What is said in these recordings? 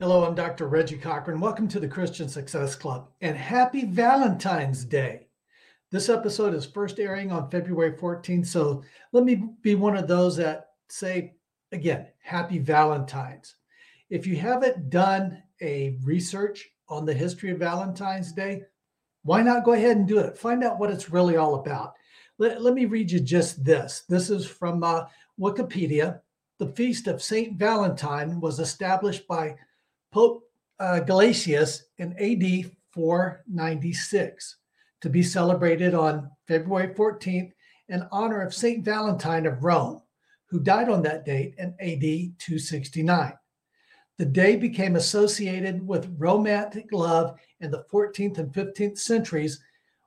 Hello, I'm Dr. Reggie Cochran. Welcome to the Christian Success Club and happy Valentine's Day. This episode is first airing on February 14th. So let me be one of those that say, again, happy Valentine's. If you haven't done a research on the history of Valentine's Day, why not go ahead and do it? Find out what it's really all about. Let, let me read you just this. This is from uh, Wikipedia. The feast of Saint Valentine was established by Pope uh, Gelasius in AD 496 to be celebrated on February 14th in honor of Saint Valentine of Rome, who died on that date in AD 269. The day became associated with romantic love in the 14th and 15th centuries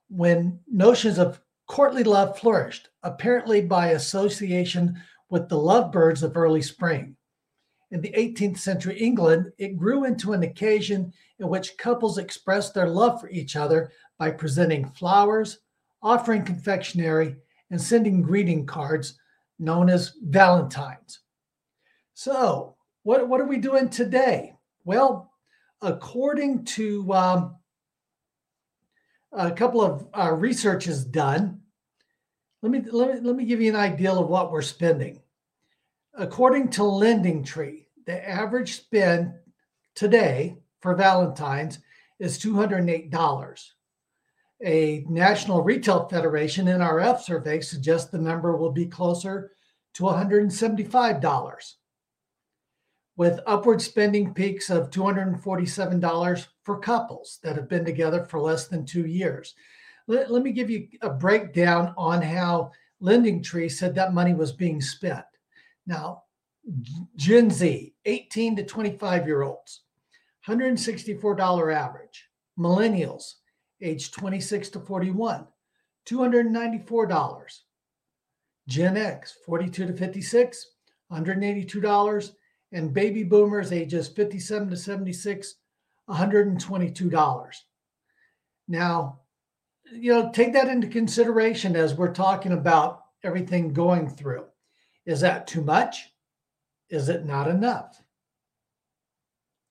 when notions of courtly love flourished, apparently by association with the lovebirds of early spring. In the 18th century England, it grew into an occasion in which couples expressed their love for each other by presenting flowers, offering confectionery, and sending greeting cards known as Valentines. So, what, what are we doing today? Well, according to um, a couple of uh, researches done, let me, let, me, let me give you an idea of what we're spending. According to Lending Tree, the average spend today for Valentine's is $208. A National Retail Federation NRF survey suggests the number will be closer to $175 with upward spending peaks of $247 for couples that have been together for less than two years. Let, let me give you a breakdown on how Lending Tree said that money was being spent. Now, Gen Z, 18 to 25 year olds, $164 average. Millennials, age 26 to 41, $294. Gen X, 42 to 56, $182 and baby boomers ages 57 to 76, $122. Now, you know, take that into consideration as we're talking about everything going through. Is that too much? Is it not enough?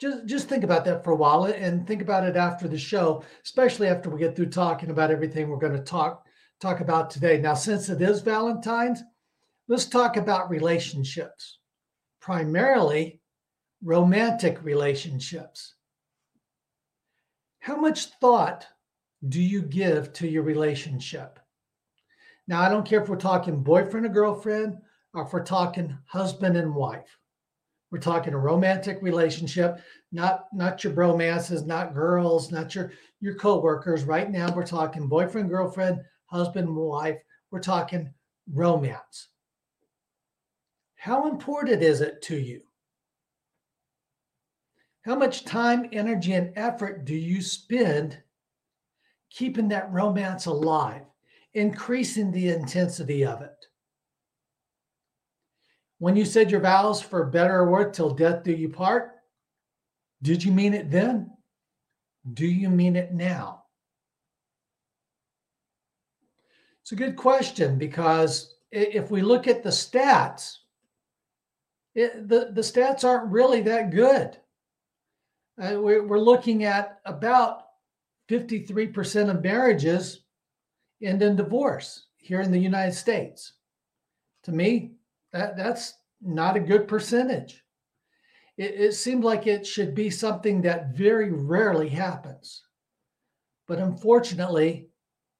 Just, just think about that for a while and think about it after the show, especially after we get through talking about everything we're going to talk talk about today. Now, since it is Valentine's, let's talk about relationships primarily romantic relationships. How much thought do you give to your relationship? Now, I don't care if we're talking boyfriend or girlfriend, Uh, or if we're talking husband and wife. We're talking a romantic relationship, not not your bromances, not girls, not your your coworkers. Right now, we're talking boyfriend, girlfriend, husband, wife. We're talking romance. How important is it to you? How much time, energy, and effort do you spend keeping that romance alive, increasing the intensity of it? When you said your vows for better or worse till death do you part, did you mean it then? Do you mean it now? It's a good question because if we look at the stats, it, the, the stats aren't really that good. Uh, we're, we're looking at about 53% of marriages end in divorce here in the United States. To me, that, that's not a good percentage. It, it seemed like it should be something that very rarely happens. But unfortunately,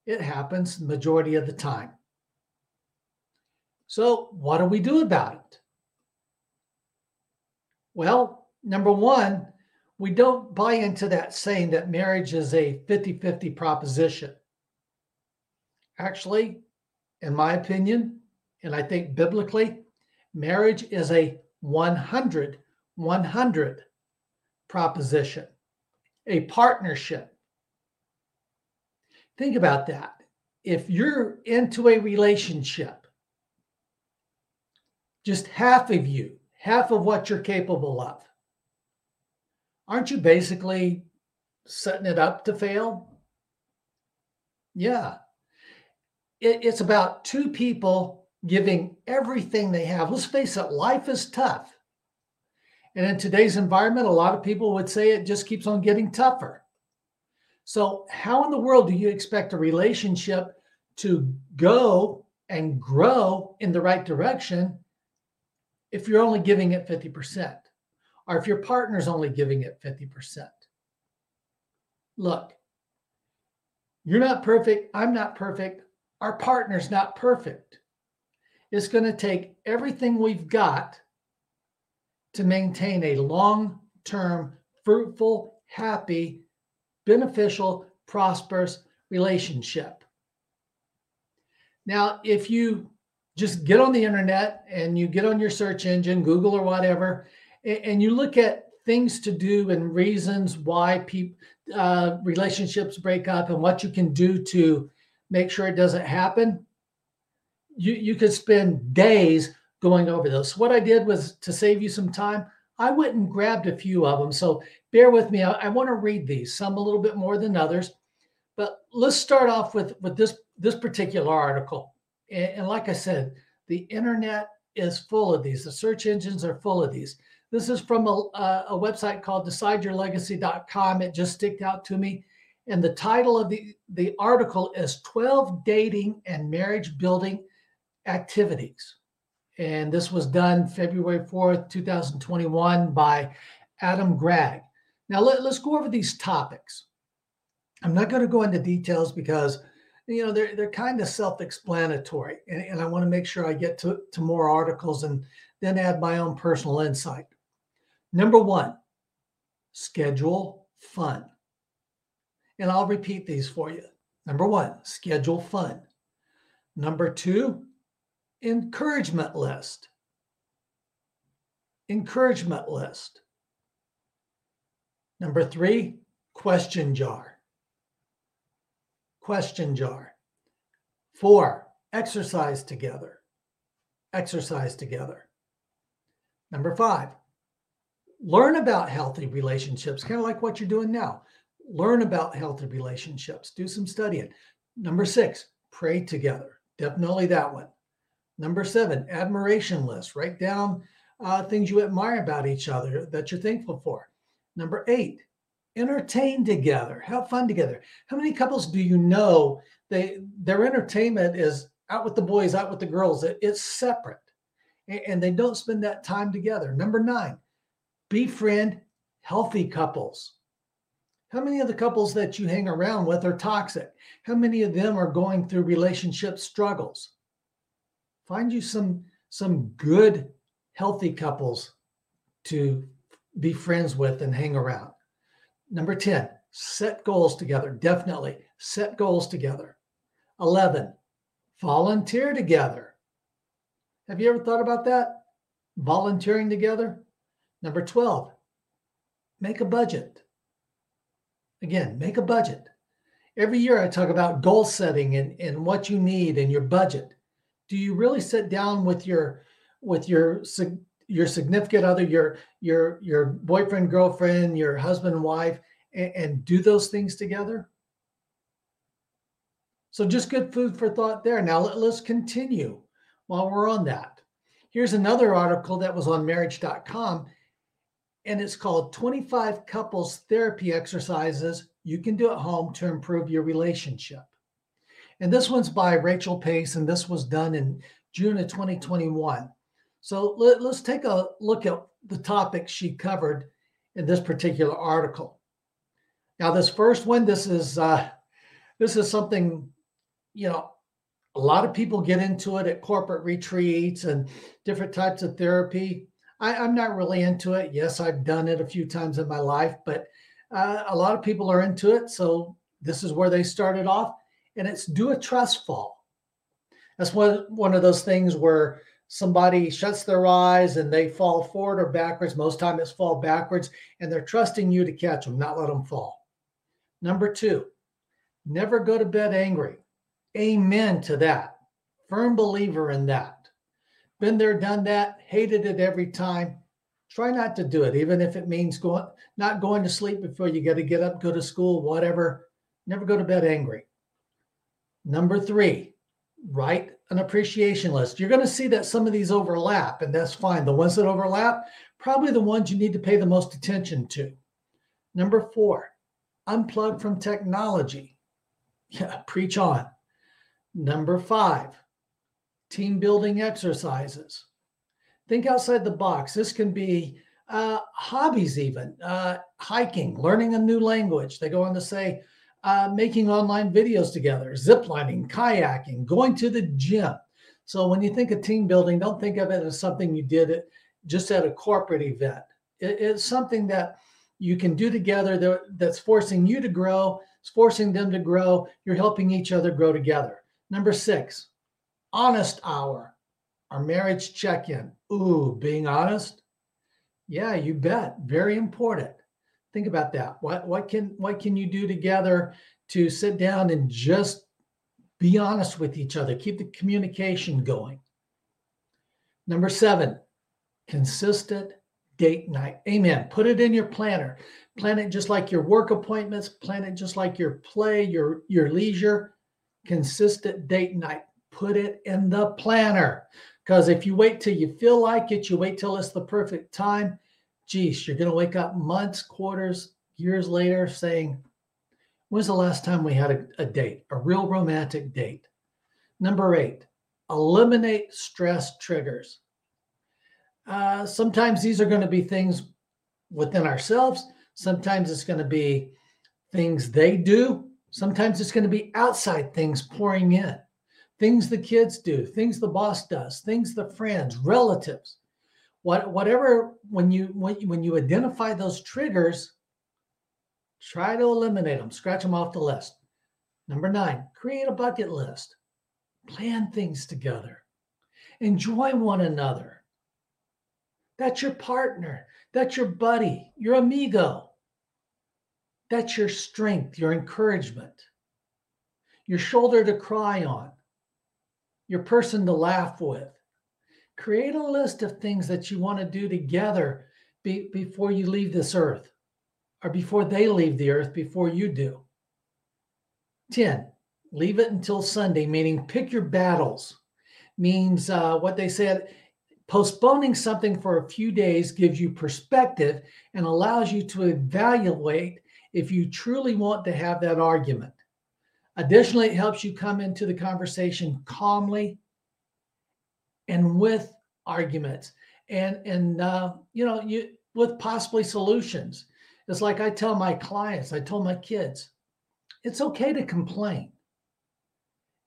it happens majority of the time. So, what do we do about it? Well, number one, we don't buy into that saying that marriage is a 50 50 proposition. Actually, in my opinion, and I think biblically, marriage is a 100 100 proposition, a partnership. Think about that. If you're into a relationship, just half of you half of what you're capable of. Aren't you basically setting it up to fail? Yeah. It, it's about two people giving everything they have. Let's face it, life is tough. And in today's environment, a lot of people would say it just keeps on getting tougher. So, how in the world do you expect a relationship to go and grow in the right direction if you're only giving it 50%, or if your partner's only giving it 50%? Look, you're not perfect. I'm not perfect. Our partner's not perfect. It's going to take everything we've got to maintain a long term, fruitful, happy, beneficial, prosperous relationship. Now, if you just get on the internet and you get on your search engine, Google or whatever, and you look at things to do and reasons why people uh, relationships break up and what you can do to make sure it doesn't happen, you you could spend days going over those. So what I did was to save you some time, I went and grabbed a few of them. So bear with me. I, I want to read these, some a little bit more than others. But let's start off with, with this, this particular article. And, and like I said, the internet is full of these. The search engines are full of these. This is from a, a website called decideyourlegacy.com. It just sticked out to me. And the title of the, the article is 12 Dating and Marriage Building Activities. And this was done February 4th, 2021 by Adam Gregg. Now let, us go over these topics. I'm not going to go into details because you know they're they're kind of self-explanatory, and, and I want to make sure I get to, to more articles and then add my own personal insight. Number one, schedule fun. And I'll repeat these for you. Number one, schedule fun. Number two, encouragement list. Encouragement list. Number three, question jar. Question jar. Four, exercise together. Exercise together. Number five, learn about healthy relationships, kind of like what you're doing now. Learn about healthy relationships, do some studying. Number six, pray together. Definitely that one. Number seven, admiration list. Write down uh, things you admire about each other that you're thankful for. Number eight, entertain together, have fun together. How many couples do you know they their entertainment is out with the boys, out with the girls? It, it's separate, and they don't spend that time together. Number nine, befriend healthy couples. How many of the couples that you hang around with are toxic? How many of them are going through relationship struggles? Find you some some good, healthy couples to be friends with and hang around. Number 10, set goals together. Definitely set goals together. 11, volunteer together. Have you ever thought about that? Volunteering together? Number 12, make a budget. Again, make a budget. Every year I talk about goal setting and, and what you need and your budget do you really sit down with your with your your significant other your your your boyfriend girlfriend your husband wife and, and do those things together? So just good food for thought there. Now let, let's continue while we're on that. Here's another article that was on marriage.com and it's called 25 couples therapy exercises you can do at home to improve your relationship and this one's by Rachel Pace, and this was done in June of 2021. So let, us take a look at the topics she covered in this particular article. Now, this first one, this is uh, this is something, you know, a lot of people get into it at corporate retreats and different types of therapy. I, am not really into it. Yes, I've done it a few times in my life, but uh, a lot of people are into it. So this is where they started off and it's do a trust fall. That's one, one of those things where somebody shuts their eyes and they fall forward or backwards. Most time it's fall backwards, and they're trusting you to catch them, not let them fall. Number two, never go to bed angry. Amen to that. Firm believer in that. Been there, done that, hated it every time. Try not to do it, even if it means going not going to sleep before you got to get up, go to school, whatever. Never go to bed angry. Number three, write an appreciation list. You're going to see that some of these overlap, and that's fine. The ones that overlap, probably the ones you need to pay the most attention to. Number four, unplug from technology. Yeah, preach on. Number five, team building exercises. Think outside the box. This can be uh, hobbies, even uh, hiking, learning a new language. They go on to say, uh, making online videos together, ziplining, kayaking, going to the gym. So when you think of team building, don't think of it as something you did just at a corporate event. It, it's something that you can do together that, that's forcing you to grow, it's forcing them to grow. You're helping each other grow together. Number six, honest hour, our marriage check in. Ooh, being honest. Yeah, you bet. Very important. Think about that. What what can what can you do together to sit down and just be honest with each other? Keep the communication going. Number seven, consistent date night. Amen. Put it in your planner. Plan it just like your work appointments, plan it just like your play, your your leisure. Consistent date night. Put it in the planner. Because if you wait till you feel like it, you wait till it's the perfect time, geez, you're going to wake up months, quarters, years later saying, When's the last time we had a, a date, a real romantic date? Number eight, eliminate stress triggers. Uh, sometimes these are going to be things within ourselves. Sometimes it's going to be things they do. Sometimes it's going to be outside things pouring in, things the kids do, things the boss does, things the friends, relatives. What, whatever, when you when, you, when you identify those triggers, try to eliminate them, scratch them off the list. Number nine, create a bucket list. Plan things together. Enjoy one another. That's your partner. That's your buddy, your amigo. That's your strength, your encouragement, your shoulder to cry on, your person to laugh with. Create a list of things that you want to do together be, before you leave this earth or before they leave the earth, before you do. 10. Leave it until Sunday, meaning pick your battles. Means uh, what they said Postponing something for a few days gives you perspective and allows you to evaluate if you truly want to have that argument. Additionally, it helps you come into the conversation calmly and with arguments and and uh, you know you with possibly solutions. It's like I tell my clients, I told my kids, it's okay to complain.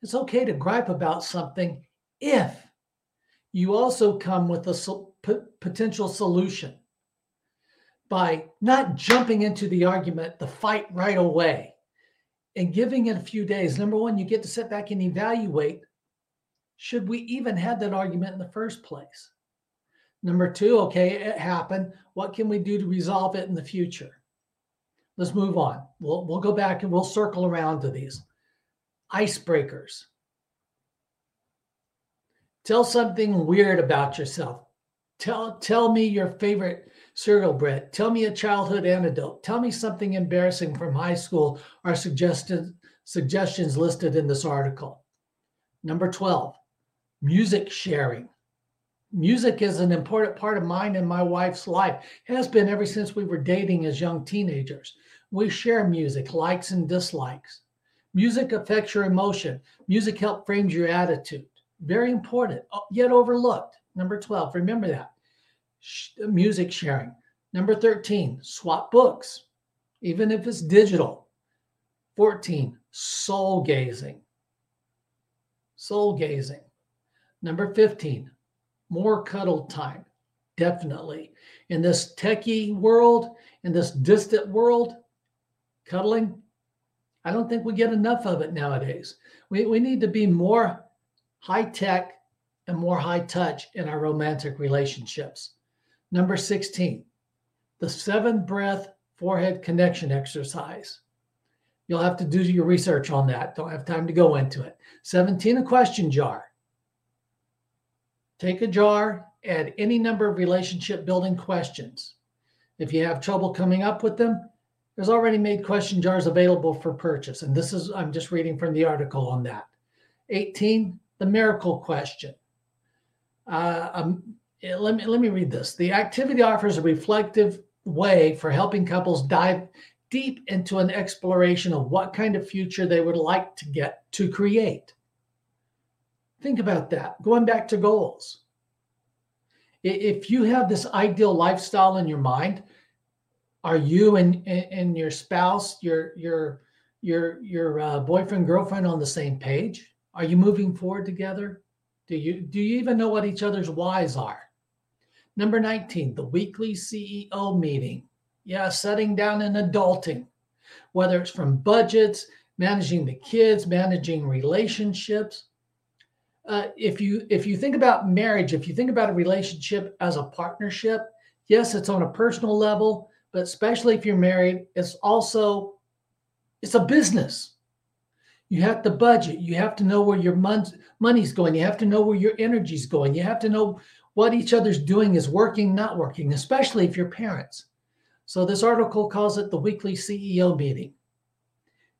It's okay to gripe about something if you also come with a potential solution by not jumping into the argument, the fight right away, and giving it a few days. Number one, you get to sit back and evaluate should we even have that argument in the first place? Number two, okay, it happened. What can we do to resolve it in the future? Let's move on. We'll, we'll go back and we'll circle around to these icebreakers. Tell something weird about yourself. Tell tell me your favorite cereal bread. Tell me a childhood anecdote. Tell me something embarrassing from high school or suggested suggestions listed in this article. Number 12, music sharing. Music is an important part of mine and my wife's life. It has been ever since we were dating as young teenagers. We share music, likes and dislikes. Music affects your emotion. Music helps frame your attitude. Very important, uh, yet overlooked. Number 12, remember that. Music sharing. Number 13, swap books, even if it's digital. 14, soul gazing. Soul gazing. Number 15, more cuddle time. Definitely. In this techie world, in this distant world, cuddling, I don't think we get enough of it nowadays. We, we need to be more high tech and more high touch in our romantic relationships. Number 16, the seven breath forehead connection exercise. You'll have to do your research on that. Don't have time to go into it. 17, a question jar. Take a jar, add any number of relationship building questions. If you have trouble coming up with them, there's already made question jars available for purchase. And this is, I'm just reading from the article on that. 18, the miracle question. Uh, um, let me let me read this. The activity offers a reflective way for helping couples dive deep into an exploration of what kind of future they would like to get to create. Think about that. Going back to goals. If you have this ideal lifestyle in your mind, are you and and your spouse, your your your your uh, boyfriend girlfriend on the same page? Are you moving forward together? Do you do you even know what each other's whys are? Number 19, the weekly CEO meeting. Yeah, setting down and adulting, whether it's from budgets, managing the kids, managing relationships. Uh, if you if you think about marriage, if you think about a relationship as a partnership, yes, it's on a personal level, but especially if you're married, it's also it's a business. You have to budget. You have to know where your money's going. You have to know where your energy's going. You have to know what each other's doing is working, not working, especially if you're parents. So this article calls it the weekly CEO meeting.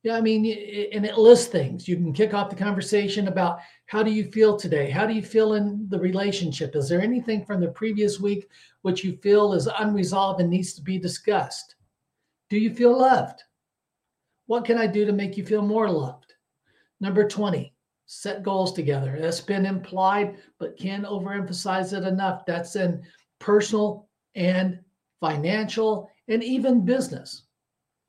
Yeah, I mean, and it lists things. You can kick off the conversation about how do you feel today? How do you feel in the relationship? Is there anything from the previous week which you feel is unresolved and needs to be discussed? Do you feel loved? What can I do to make you feel more loved? Number 20, set goals together. That's been implied, but can't overemphasize it enough. That's in personal and financial and even business.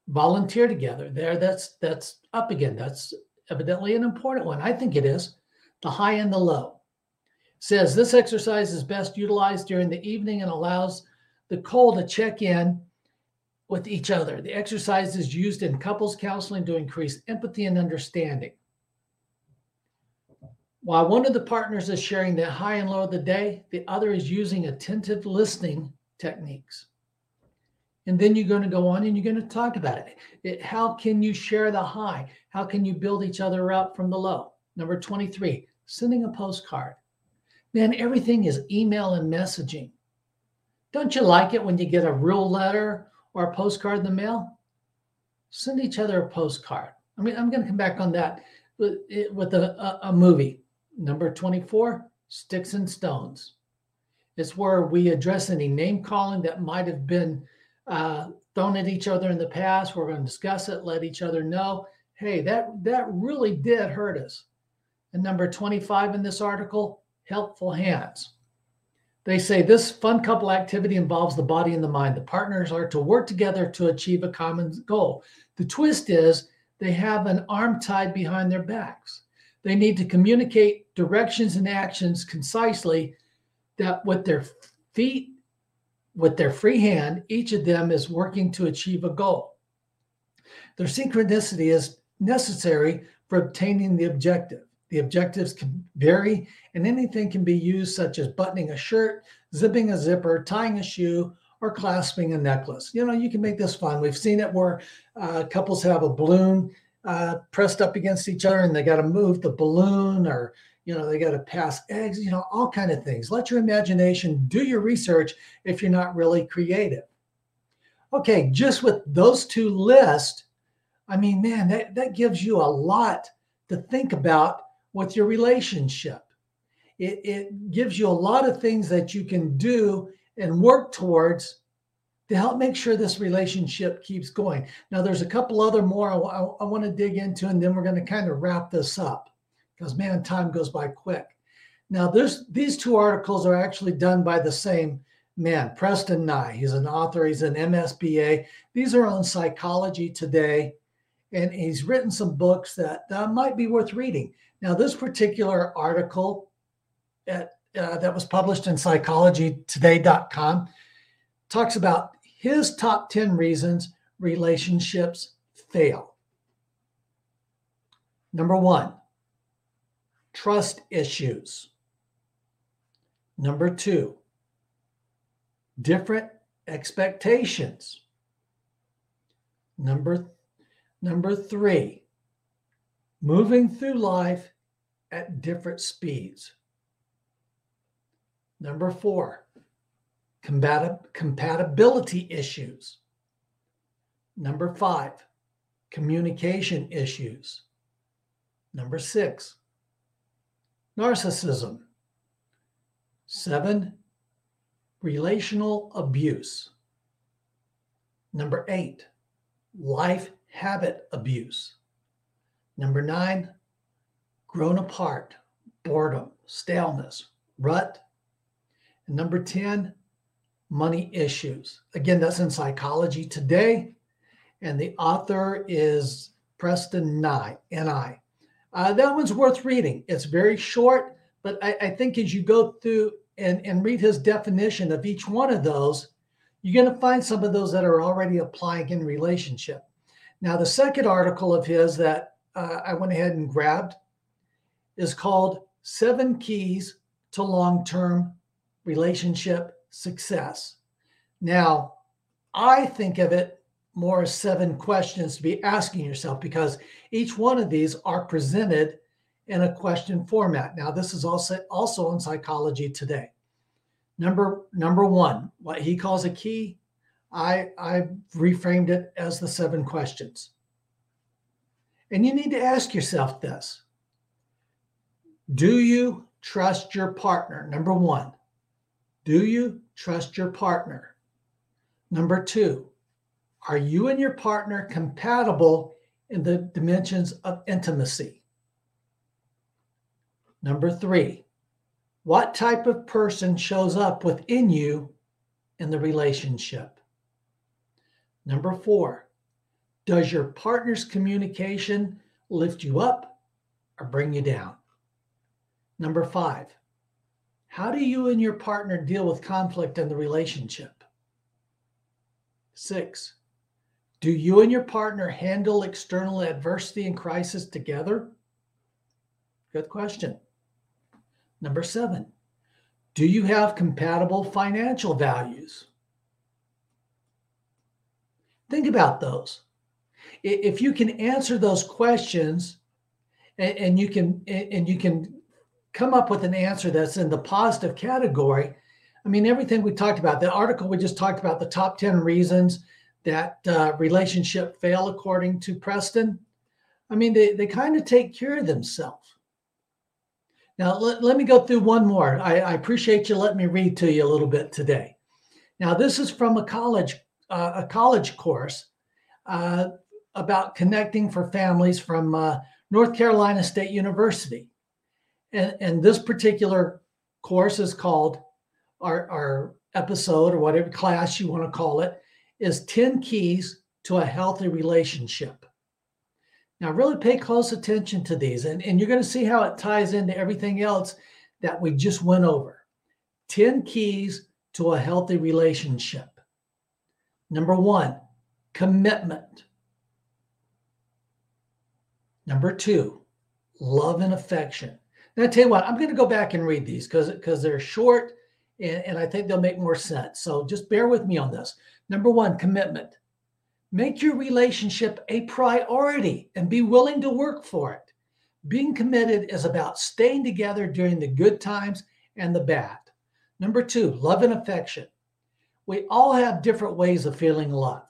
Volunteer together. There, that's that's up again. That's evidently an important one. I think it is. The high and the low. Says this exercise is best utilized during the evening and allows the coal to check in with each other. The exercise is used in couples counseling to increase empathy and understanding. While one of the partners is sharing the high and low of the day, the other is using attentive listening techniques. And then you're going to go on and you're going to talk about it. it. How can you share the high? How can you build each other up from the low? Number 23, sending a postcard. Man, everything is email and messaging. Don't you like it when you get a real letter or a postcard in the mail? Send each other a postcard. I mean, I'm going to come back on that with, a, a, a movie. Number 24, sticks and stones. It's where we address any name calling that might have been uh, thrown at each other in the past. We're going to discuss it, let each other know, hey, that that really did hurt us. And number 25 in this article, helpful hands. They say this fun couple activity involves the body and the mind. The partners are to work together to achieve a common goal. The twist is they have an arm tied behind their backs. They need to communicate directions and actions concisely that with their feet, with their free hand, each of them is working to achieve a goal. Their synchronicity is necessary for obtaining the objective. The objectives can vary, and anything can be used, such as buttoning a shirt, zipping a zipper, tying a shoe, or clasping a necklace. You know, you can make this fun. We've seen it where uh, couples have a balloon uh, pressed up against each other and they got to move the balloon or you know they got to pass eggs you know all kind of things. Let your imagination do your research if you're not really creative. Okay just with those two lists i mean man that, that gives you a lot to think about with your relationship. It, it gives you a lot of things that you can do and work towards to help make sure this relationship keeps going. Now, there's a couple other more I, I, I want to dig into, and then we're going to kind of wrap this up because man, time goes by quick. Now, there's these two articles are actually done by the same man, Preston Ni. He's an author. He's an MSBA. These are on Psychology Today, and he's written some books that uh, might be worth reading. Now, this particular article at, uh, that was published in PsychologyToday.com talks about his top 10 reasons relationships fail. Number one, trust issues. Number two, different expectations. Number, number three, moving through life at different speeds. Number four, combat- compatibility issues. Number five, communication issues. Number six, narcissism. Seven, relational abuse. Number eight, life habit abuse. Number nine, grown apart, boredom, staleness, rut. And number 10, money issues. Again, that's in Psychology Today. And the author is Preston Ni, N-I. Uh, that one's worth reading. It's very short, but I, I think as you go through and, and read his definition of each one of those, you're going to find some of those that are already applying in relationship. Now, the second article of his that uh, I went ahead and grabbed is called Seven Keys to Long Term Relationship Success. Now, I think of it more seven questions to be asking yourself because each one of these are presented in a question format. Now, this is also also in psychology today. Number number one, what he calls a key, I I reframed it as the seven questions. And you need to ask yourself this Do you trust your partner? Number one, do you trust your partner? Number two, are you and your partner compatible in the dimensions of intimacy? Number three, what type of person shows up within you in the relationship? Number four, does your partner's communication lift you up or bring you down? Number five, how do you and your partner deal with conflict in the relationship? Six, do you and your partner handle external adversity and crisis together? Good question. Number seven, do you have compatible financial values? Think about those if you can answer those questions and, you can and you can come up with an answer that's in the positive category i mean everything we talked about the article we just talked about the top 10 reasons that uh, relationship fail according to preston? I mean they, they kind of take care of themselves. Now let, let me go through one more. I, I appreciate you letting me read to you a little bit today. Now this is from a college uh, a college course uh, about connecting for families from uh, North Carolina State University. And, and this particular course is called, our, our episode or whatever class you want to call it, is 10 Keys to a Healthy Relationship. Now, really pay close attention to these, and, and you're going to see how it ties into everything else that we just went over. 10 keys to a healthy relationship. Number one, commitment. Number two, love and affection. Now, I tell you what, I'm going to go back and read these because because they're short and, and I think they'll make more sense. So just bear with me on this. Number one, commitment. Make your relationship a priority and be willing to work for it. Being committed is about staying together during the good times and the bad. Number two, love and affection. We all have different ways of feeling loved.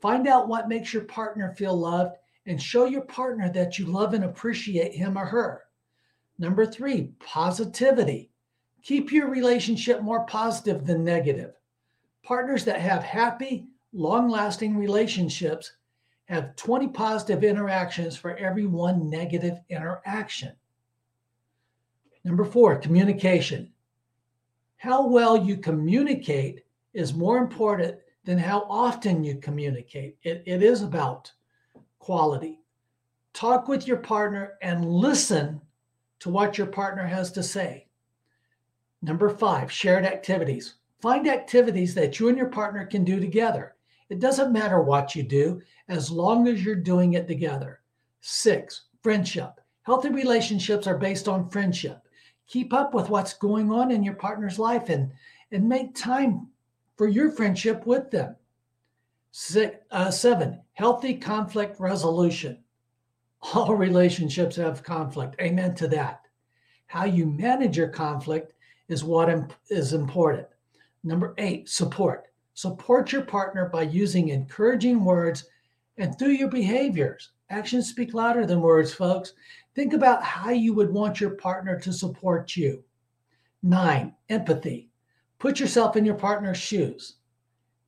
Find out what makes your partner feel loved and show your partner that you love and appreciate him or her. Number three, positivity. Keep your relationship more positive than negative. Partners that have happy, long lasting relationships have 20 positive interactions for every one negative interaction. Number four, communication. How well you communicate is more important than how often you communicate. It, it is about quality. Talk with your partner and listen to what your partner has to say. Number five, shared activities. Find activities that you and your partner can do together. It doesn't matter what you do as long as you're doing it together. Six, friendship. Healthy relationships are based on friendship. Keep up with what's going on in your partner's life and, and make time for your friendship with them. Six, uh, seven, healthy conflict resolution. All relationships have conflict. Amen to that. How you manage your conflict is what is important. Number eight, support. Support your partner by using encouraging words and through your behaviors. Actions speak louder than words, folks. Think about how you would want your partner to support you. Nine, empathy. Put yourself in your partner's shoes.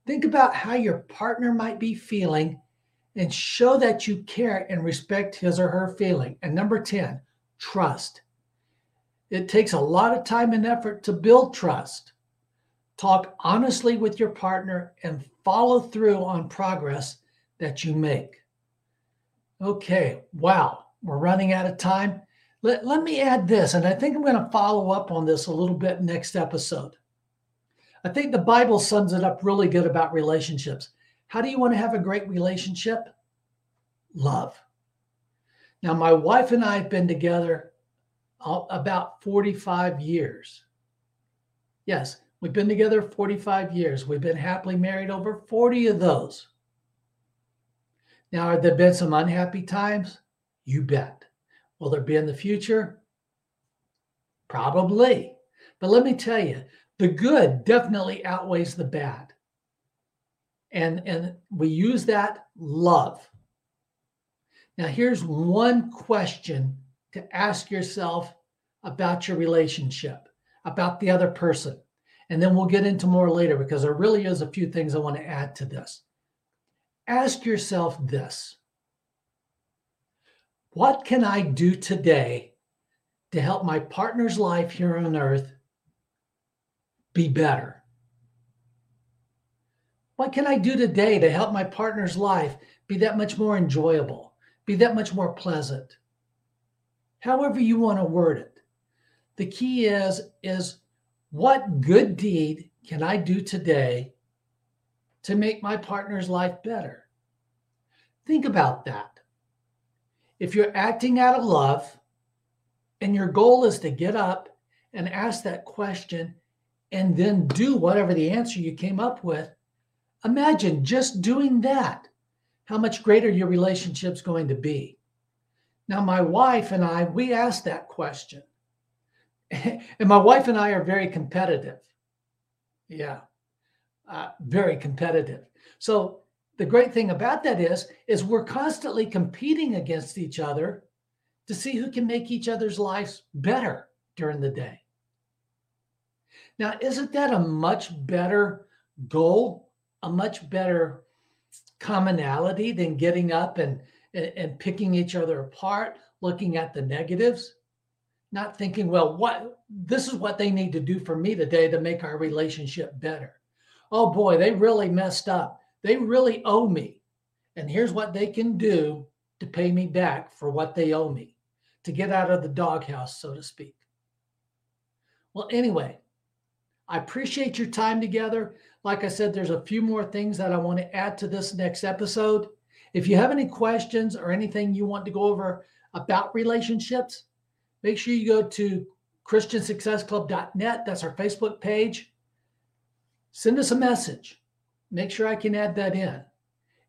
Think about how your partner might be feeling and show that you care and respect his or her feeling. And number 10, trust. It takes a lot of time and effort to build trust. Talk honestly with your partner and follow through on progress that you make. Okay, wow, we're running out of time. Let, let me add this, and I think I'm going to follow up on this a little bit next episode. I think the Bible sums it up really good about relationships. How do you want to have a great relationship? Love. Now, my wife and I have been together about 45 years. Yes, we've been together 45 years. We've been happily married over 40 of those. Now, have there been some unhappy times? You bet. Will there be in the future? Probably. But let me tell you, the good definitely outweighs the bad. And, and we use that love. Now, here's one question to ask yourself about your relationship, about the other person. And then we'll get into more later because there really is a few things I want to add to this. Ask yourself this What can I do today to help my partner's life here on earth be better? What can I do today to help my partner's life be that much more enjoyable, be that much more pleasant? However you want to word it. The key is is what good deed can I do today to make my partner's life better? Think about that. If you're acting out of love and your goal is to get up and ask that question and then do whatever the answer you came up with, imagine just doing that, how much greater your relationship's going to be. Now, my wife and I, we asked that question. and my wife and I are very competitive. Yeah, uh, very competitive. So the great thing about that is, is we're constantly competing against each other to see who can make each other's lives better during the day. Now, isn't that a much better goal, a much better commonality than getting up and, and, and picking each other apart, looking at the negatives, not thinking, well, what this is what they need to do for me today to make our relationship better. Oh boy, they really messed up. They really owe me. And here's what they can do to pay me back for what they owe me, to get out of the doghouse, so to speak. Well, anyway, I appreciate your time together. Like I said, there's a few more things that I want to add to this next episode. If you have any questions or anything you want to go over about relationships, make sure you go to christiansuccessclub.net. That's our Facebook page. Send us a message. Make sure I can add that in.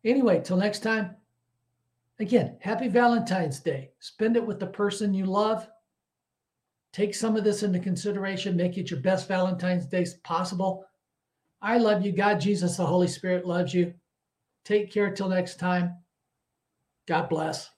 Anyway, till next time, again, happy Valentine's Day. Spend it with the person you love Take some of this into consideration. Make it your best Valentine's Day possible. I love you. God, Jesus, the Holy Spirit loves you. Take care till next time. God bless.